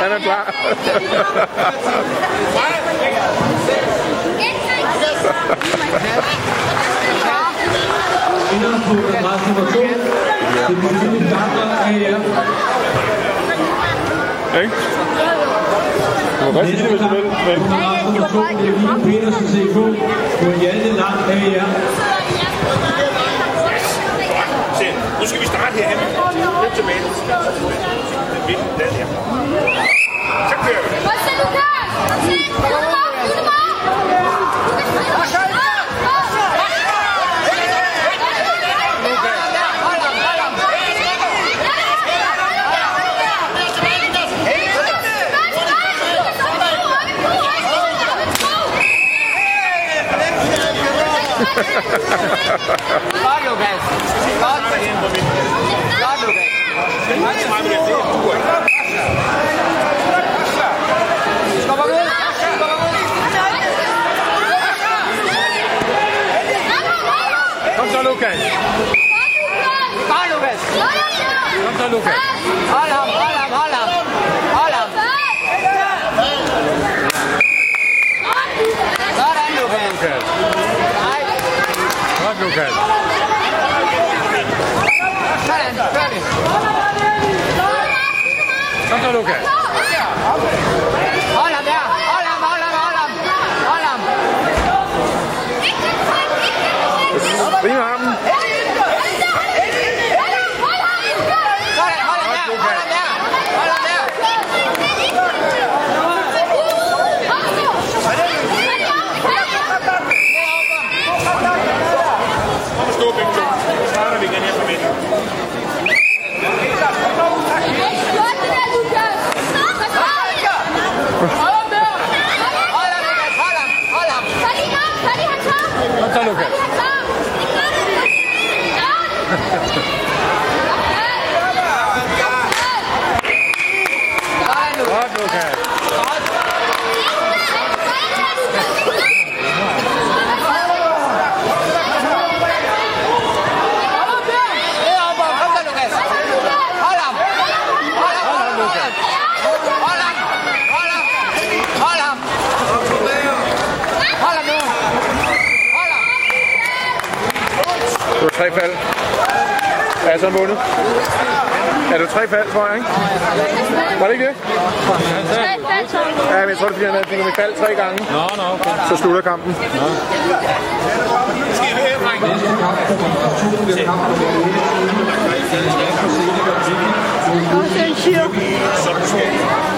Han er klar. På adresse nummer 2. Det er Martin Gartner AR. Ikke? Du må godt sige det, hvis du vil. Men adresse nummer 2. Det er Petersen CK. På Hjalte Lang AR. Nu skal vi starte her. Lidt tilbage. Vinden den her. Så kører vi. Godt, Lukas. Godt. Godt, Lukas. Skubber ud. Skubber ud. kom så, Lukas. Godt, Lukas. Kom så, Lukas. Hold ham, hold ham, hold ham. Hold ham. Sådan, Lukas. Lukas. Nej, Lukas. sådan. Gør det. Kom så. Hold ham der. Hold ham, hold ham, hold ham. Hold ham. Med ham. Sådan, hold ham der. Hold ham der. Hold ham der. Kom og stå begge to. Så starter vi igen her på midten. Hold ham, Lukas. Hold ham. Hold ham. Kom så, Lukas. Sådan, Lukas. Godt, Lukas. Deroppe. Kom så, Lukas. Hold ham. Hold ham. Hold ham, Lukas. Hold ham. Hold ham. Hold ham. Hold ham nu. Hold ham. Du har tre fald. Er jeg så vundet? Er du tre fald, tror jeg, ikke? Var det ikke det? Ja, men jeg tror, det er, fordi han havde med fald tre gange. Nå, nå, okay. Så slutter kampen. Næste kamp på nummer 2 bliver kamp nummer 8. Den skal på scenen